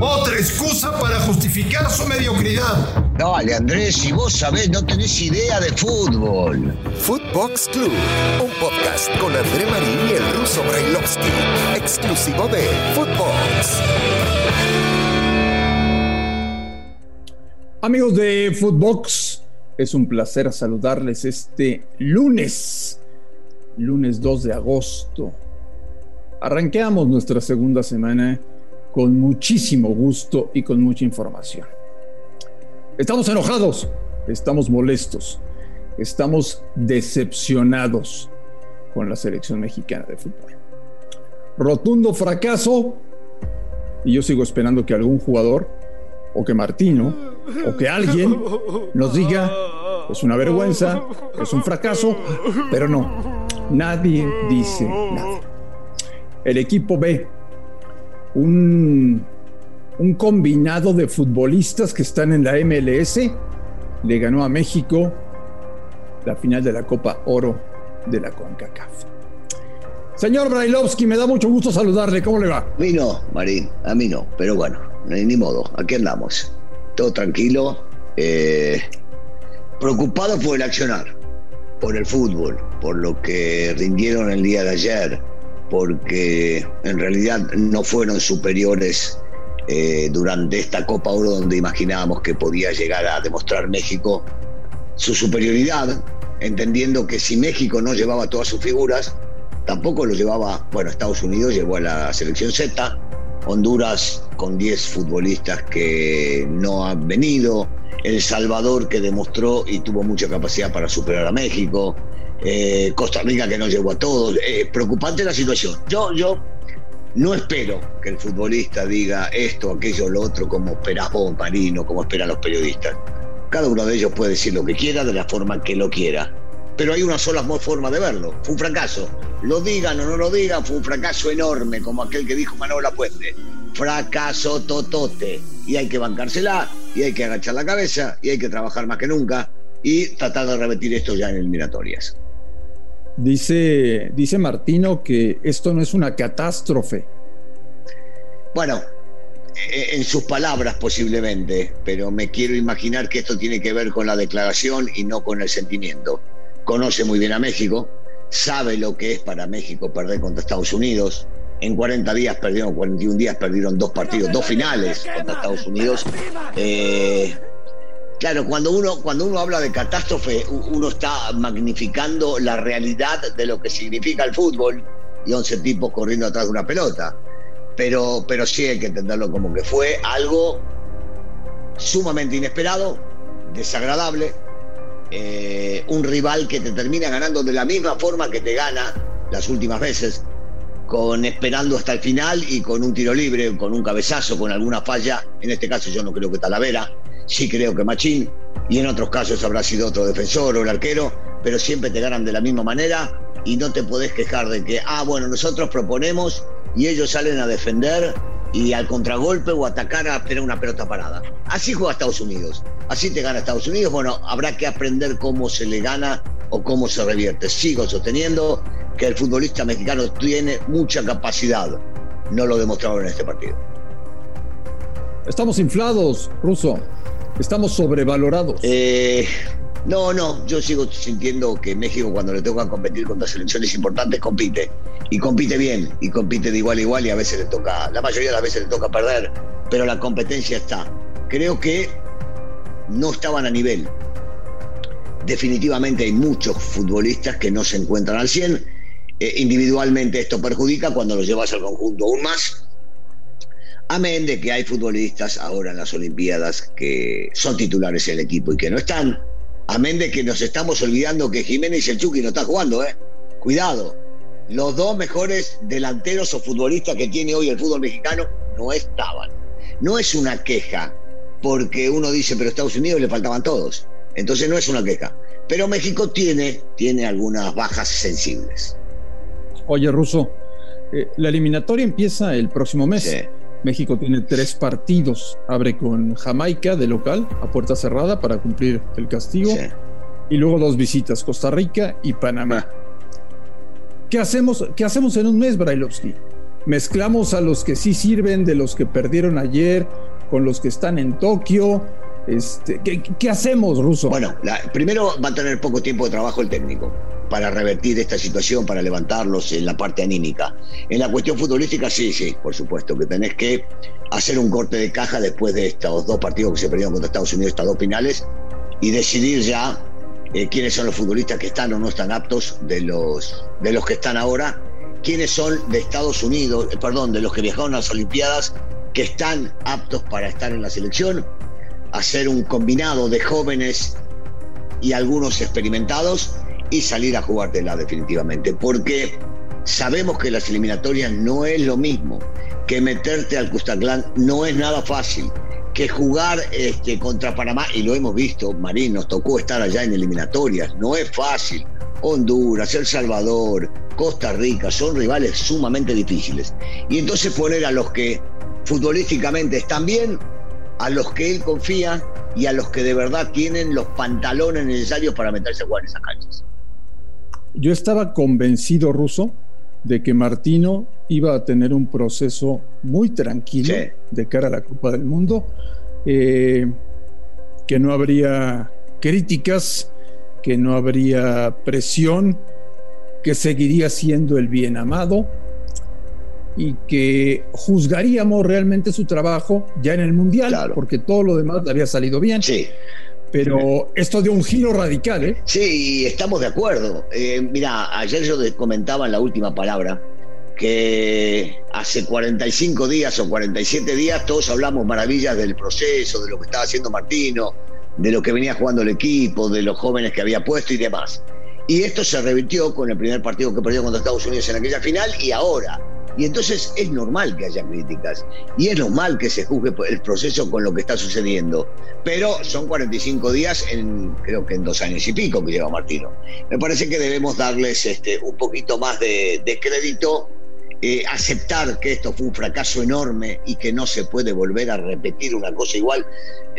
Otra excusa para justificar su mediocridad. Dale, Andrés, si vos sabés, no tenés idea de fútbol. Footbox Club, un podcast con André Marín y el ruso Brailovsky, exclusivo de Footbox. Amigos de Footbox, es un placer saludarles este lunes, lunes 2 de agosto. Arranqueamos nuestra segunda semana con muchísimo gusto y con mucha información. Estamos enojados, estamos molestos, estamos decepcionados con la selección mexicana de fútbol. Rotundo fracaso y yo sigo esperando que algún jugador o que Martino o que alguien nos diga es una vergüenza, es un fracaso, pero no, nadie dice nada. El equipo B un, un combinado de futbolistas que están en la MLS. Le ganó a México la final de la Copa Oro de la CONCACAF. Señor Brailovsky, me da mucho gusto saludarle. ¿Cómo le va? A mí no, Marín, a mí no, pero bueno, ni modo, aquí andamos. Todo tranquilo, eh, preocupado por el accionar, por el fútbol, por lo que rindieron el día de ayer, porque en realidad no fueron superiores eh, durante esta Copa Oro donde imaginábamos que podía llegar a demostrar México su superioridad, entendiendo que si México no llevaba todas sus figuras, tampoco lo llevaba, bueno, Estados Unidos llevó a la selección Z, Honduras con 10 futbolistas que no han venido, El Salvador que demostró y tuvo mucha capacidad para superar a México, eh, Costa Rica que no llegó a todos. Eh, preocupante la situación. Yo, yo no espero que el futbolista diga esto, aquello, lo otro, como esperás vos, Marino, como esperan los periodistas. Cada uno de ellos puede decir lo que quiera de la forma que lo quiera. Pero hay una sola forma de verlo. Fue un fracaso. Lo digan o no lo digan, fue un fracaso enorme, como aquel que dijo Manuel Puente. Fracaso totote. Y hay que bancársela, y hay que agachar la cabeza, y hay que trabajar más que nunca, y tratar de repetir esto ya en eliminatorias. Dice, dice Martino que esto no es una catástrofe. Bueno, e-, en sus palabras posiblemente, pero me quiero imaginar que esto tiene que ver con la declaración y no con el sentimiento. Conoce muy bien a México, sabe lo que es para México perder contra Estados Unidos. En 40 días perdieron, 41 días perdieron dos partidos, dos finales contra Estados Unidos. Eh, Claro, cuando uno, cuando uno habla de catástrofe, uno está magnificando la realidad de lo que significa el fútbol y 11 tipos corriendo atrás de una pelota. Pero, pero sí hay que entenderlo como que fue algo sumamente inesperado, desagradable, eh, un rival que te termina ganando de la misma forma que te gana las últimas veces, con esperando hasta el final y con un tiro libre, con un cabezazo, con alguna falla. En este caso yo no creo que Talavera sí creo que Machín, y en otros casos habrá sido otro defensor o el arquero, pero siempre te ganan de la misma manera y no te podés quejar de que, ah, bueno, nosotros proponemos y ellos salen a defender y al contragolpe o atacar a tener una pelota parada. Así juega Estados Unidos, así te gana Estados Unidos, bueno, habrá que aprender cómo se le gana o cómo se revierte. Sigo sosteniendo que el futbolista mexicano tiene mucha capacidad, no lo demostraron en este partido. Estamos inflados, Ruso. Estamos sobrevalorados. Eh, no, no, yo sigo sintiendo que México cuando le toca competir contra selecciones importantes compite. Y compite bien, y compite de igual a igual y a veces le toca, la mayoría de las veces le toca perder, pero la competencia está. Creo que no estaban a nivel. Definitivamente hay muchos futbolistas que no se encuentran al 100. Eh, individualmente esto perjudica cuando los llevas al conjunto aún más Amén de que hay futbolistas ahora en las Olimpiadas que son titulares en el equipo y que no están. Amén de que nos estamos olvidando que Jiménez y el Chucky no están jugando, ¿eh? Cuidado. Los dos mejores delanteros o futbolistas que tiene hoy el fútbol mexicano no estaban. No es una queja, porque uno dice, pero Estados Unidos le faltaban todos. Entonces no es una queja. Pero México tiene, tiene algunas bajas sensibles. Oye, Russo, eh, la eliminatoria empieza el próximo mes. Sí. México tiene tres partidos. Abre con Jamaica de local a puerta cerrada para cumplir el castigo. Y luego dos visitas, Costa Rica y Panamá. ¿Qué hacemos, qué hacemos en un mes, Brailovsky? mezclamos a los que sí sirven de los que perdieron ayer con los que están en Tokio. Este, ¿qué, hacemos, Ruso? Bueno, primero va a tener poco tiempo de trabajo el técnico para revertir esta situación, para levantarlos en la parte anímica. En la cuestión futbolística, sí, sí, por supuesto, que tenés que hacer un corte de caja después de estos dos partidos que se perdieron contra Estados Unidos, estas dos finales, y decidir ya eh, quiénes son los futbolistas que están o no están aptos de los, de los que están ahora, quiénes son de Estados Unidos, eh, perdón, de los que viajaron a las Olimpiadas, que están aptos para estar en la selección hacer un combinado de jóvenes y algunos experimentados y salir a jugártela definitivamente. Porque sabemos que las eliminatorias no es lo mismo, que meterte al Custaclán no es nada fácil, que jugar este, contra Panamá, y lo hemos visto, Marín, nos tocó estar allá en eliminatorias, no es fácil. Honduras, El Salvador, Costa Rica, son rivales sumamente difíciles. Y entonces poner a los que futbolísticamente están bien a los que él confía y a los que de verdad tienen los pantalones necesarios para meterse a jugar en esas canchas. Yo estaba convencido, Ruso, de que Martino iba a tener un proceso muy tranquilo de cara a la Copa del Mundo, eh, que no habría críticas, que no habría presión, que seguiría siendo el bien amado y que juzgaríamos realmente su trabajo ya en el Mundial, porque todo lo demás le había salido bien. Sí. Pero esto dio un giro radical, ¿eh? Sí, estamos de acuerdo. Eh, mira, ayer yo comentaba en la última palabra que hace 45 días o 47 días todos hablamos maravillas del proceso, de lo que estaba haciendo Martino, de lo que venía jugando el equipo, de los jóvenes que había puesto y demás. Y esto se revirtió con el primer partido que perdió contra Estados Unidos en aquella final y ahora y entonces es normal que haya críticas y es normal que se juzgue el proceso con lo que está sucediendo. Pero son 45 días en, creo que en dos años y pico que lleva Martino. Me parece que debemos darles este, un poquito más de, crédito, eh, aceptar que esto fue un fracaso enorme y que no se puede volver a repetir una cosa igual.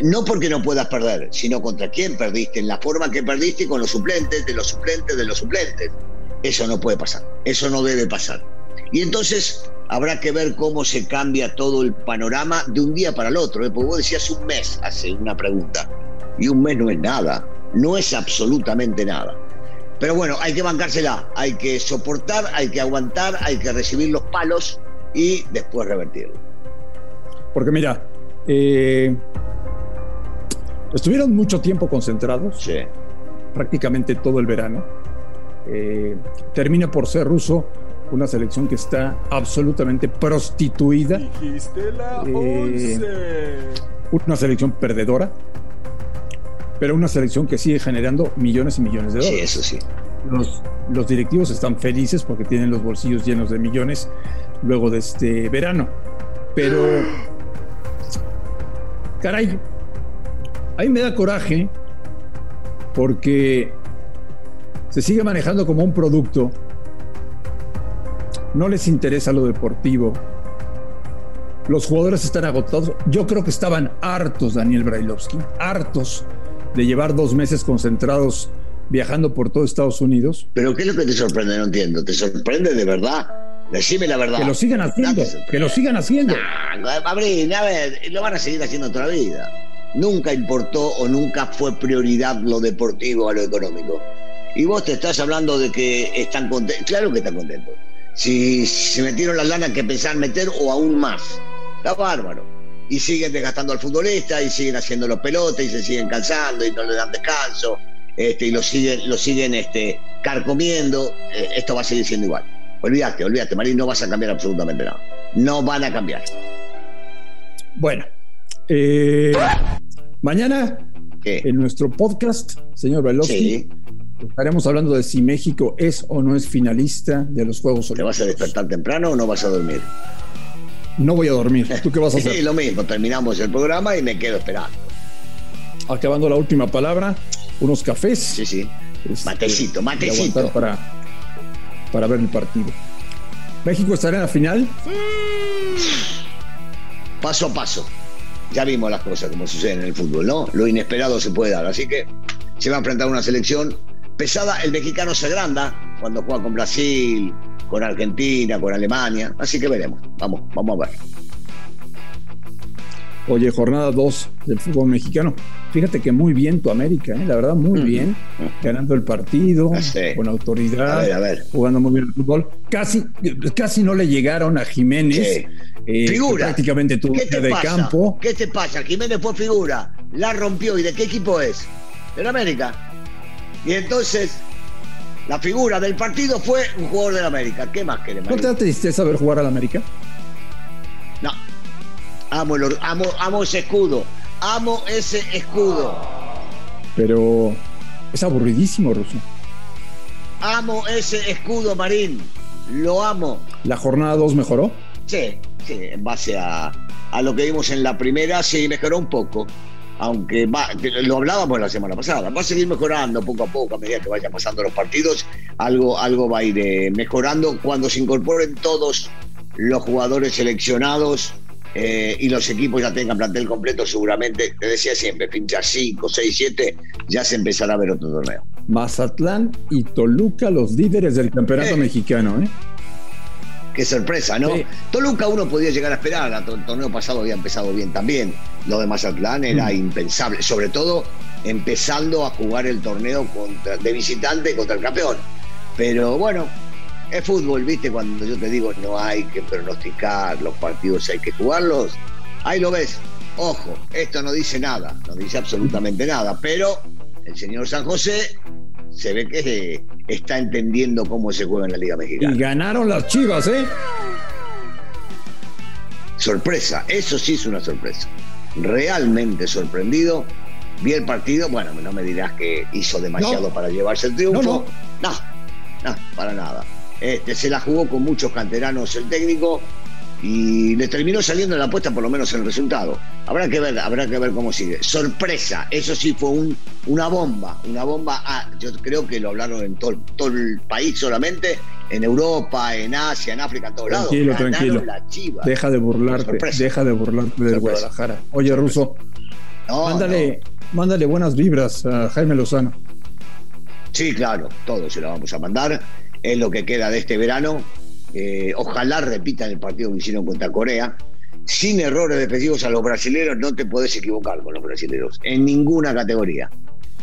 No porque no puedas perder, sino contra quién perdiste, en la forma que perdiste con los suplentes, de los suplentes, de los suplentes. Eso no puede pasar, eso no debe pasar. Y entonces habrá que ver cómo se cambia todo el panorama de un día para el otro. ¿eh? Porque vos decías un mes, hace una pregunta. Y un mes no es nada, no es absolutamente nada. Pero bueno, hay que bancársela, hay que soportar, hay que aguantar, hay que recibir los palos y después revertirlo. Porque mira, eh, estuvieron mucho tiempo concentrados, sí. prácticamente todo el verano. Eh, termina por ser ruso una selección que está absolutamente prostituida. Eh, una selección perdedora, pero una selección que sigue generando millones y millones de dólares. Sí, eso sí. Los, los directivos están felices porque tienen los bolsillos llenos de millones luego de este verano. Pero, caray, a mí me da coraje porque se sigue manejando como un producto no les interesa lo deportivo. Los jugadores están agotados. Yo creo que estaban hartos, Daniel Brailovsky, hartos de llevar dos meses concentrados viajando por todo Estados Unidos. Pero ¿qué es lo que te sorprende? No entiendo. ¿Te sorprende de verdad? Decime la verdad. Que lo sigan haciendo. Que lo sigan haciendo. a ver, lo van a seguir haciendo toda la vida. Nunca importó o nunca fue prioridad lo deportivo a lo económico. Y vos te estás hablando de que están contentos. Claro que están contentos si se metieron la lana que pensaban meter o aún más. Está bárbaro. Y siguen desgastando al futbolista y siguen haciendo los pelotes y se siguen cansando y no le dan descanso este, y lo siguen, lo siguen este, carcomiendo. Eh, esto va a seguir siendo igual. Olvídate, olvídate, Marín, no vas a cambiar absolutamente nada. No van a cambiar. Bueno, eh, mañana en nuestro podcast, señor Veloci, Estaremos hablando de si México es o no es finalista de los Juegos Olímpicos. ¿Te vas a despertar temprano o no vas a dormir? No voy a dormir. ¿Tú qué vas a hacer? Sí, lo mismo. Terminamos el programa y me quedo esperando. Acabando la última palabra, unos cafés. Sí, sí. Este, matecito, matecito. Para, para ver el partido. ¿México estará en la final? Paso a paso. Ya vimos las cosas como suceden en el fútbol, ¿no? Lo inesperado se puede dar. Así que se va a enfrentar una selección pesada, el mexicano se agranda cuando juega con Brasil, con Argentina, con Alemania. Así que veremos. Vamos, vamos a ver. Oye, jornada 2 del fútbol mexicano. Fíjate que muy bien tu América, ¿eh? la verdad, muy bien. Ganando el partido, con autoridad, jugando muy bien el fútbol. Casi, casi no le llegaron a Jiménez. Eh, figura. Prácticamente tu de campo. ¿Qué te pasa? Jiménez fue figura, la rompió. ¿Y de qué equipo es? Del América. Y entonces, la figura del partido fue un jugador del América. ¿Qué más queremos? ¿No te da tristeza ver jugar al América? No. Amo, amo, amo ese escudo. Amo ese escudo. Pero es aburridísimo, Russo. Amo ese escudo, Marín. Lo amo. ¿La jornada 2 mejoró? Sí, sí, en base a, a, lo que vimos en la primera, sí, mejoró un poco. Aunque va, lo hablábamos la semana pasada, va a seguir mejorando poco a poco a medida que vayan pasando los partidos. Algo, algo va a ir eh, mejorando cuando se incorporen todos los jugadores seleccionados eh, y los equipos ya tengan plantel completo, seguramente, te decía siempre, pincha 5, 6, 7, ya se empezará a ver otro torneo. Mazatlán y Toluca, los líderes del campeonato eh. mexicano, ¿eh? Qué sorpresa, ¿no? Toluca uno podía llegar a esperar, el torneo pasado había empezado bien también. Lo de Mazatlán era mm. impensable, sobre todo empezando a jugar el torneo contra, de visitante contra el campeón. Pero bueno, es fútbol, ¿viste? Cuando yo te digo no hay que pronosticar, los partidos hay que jugarlos, ahí lo ves. Ojo, esto no dice nada, no dice absolutamente nada, pero el señor San José se ve que está entendiendo cómo se juega en la Liga Mexicana. Y ganaron las chivas, ¿eh? Sorpresa, eso sí es una sorpresa. Realmente sorprendido. Vi el partido, bueno, no me dirás que hizo demasiado para llevarse el triunfo. no, no para nada. Este, se la jugó con muchos canteranos el técnico y le terminó saliendo la apuesta por lo menos el resultado. Habrá que ver, habrá que ver cómo sigue. Sorpresa, eso sí fue un, una bomba, una bomba. Ah, yo creo que lo hablaron en todo, todo, el país solamente, en Europa, en Asia, en África, en todos lados. Tranquilo, tranquilo. Deja de burlarte, deja de burlarte de Guadalajara. Oye, Ruso, mándale, mándale buenas vibras a Jaime Lozano. Sí, claro, todo se lo vamos a mandar es lo que queda de este verano. Eh, ojalá repitan el partido que hicieron contra Corea. Sin errores defensivos a los brasileños, no te podés equivocar con los brasileños, en ninguna categoría.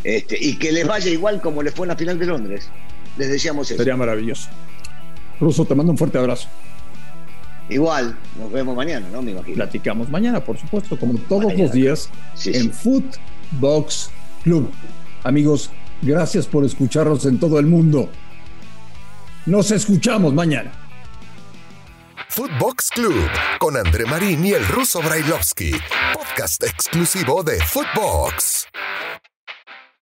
Este, y que les vaya igual como les fue en la final de Londres. Les decíamos eso. Sería maravilloso. Ruso, te mando un fuerte abrazo. Igual, nos vemos mañana, ¿no? Me imagino. Platicamos mañana, por supuesto, como todos los días, en Footbox Club. Amigos, gracias por escucharnos en todo el mundo. Nos escuchamos mañana. Footbox Club con André Marín y el ruso Brailovsky, podcast exclusivo de Footbox.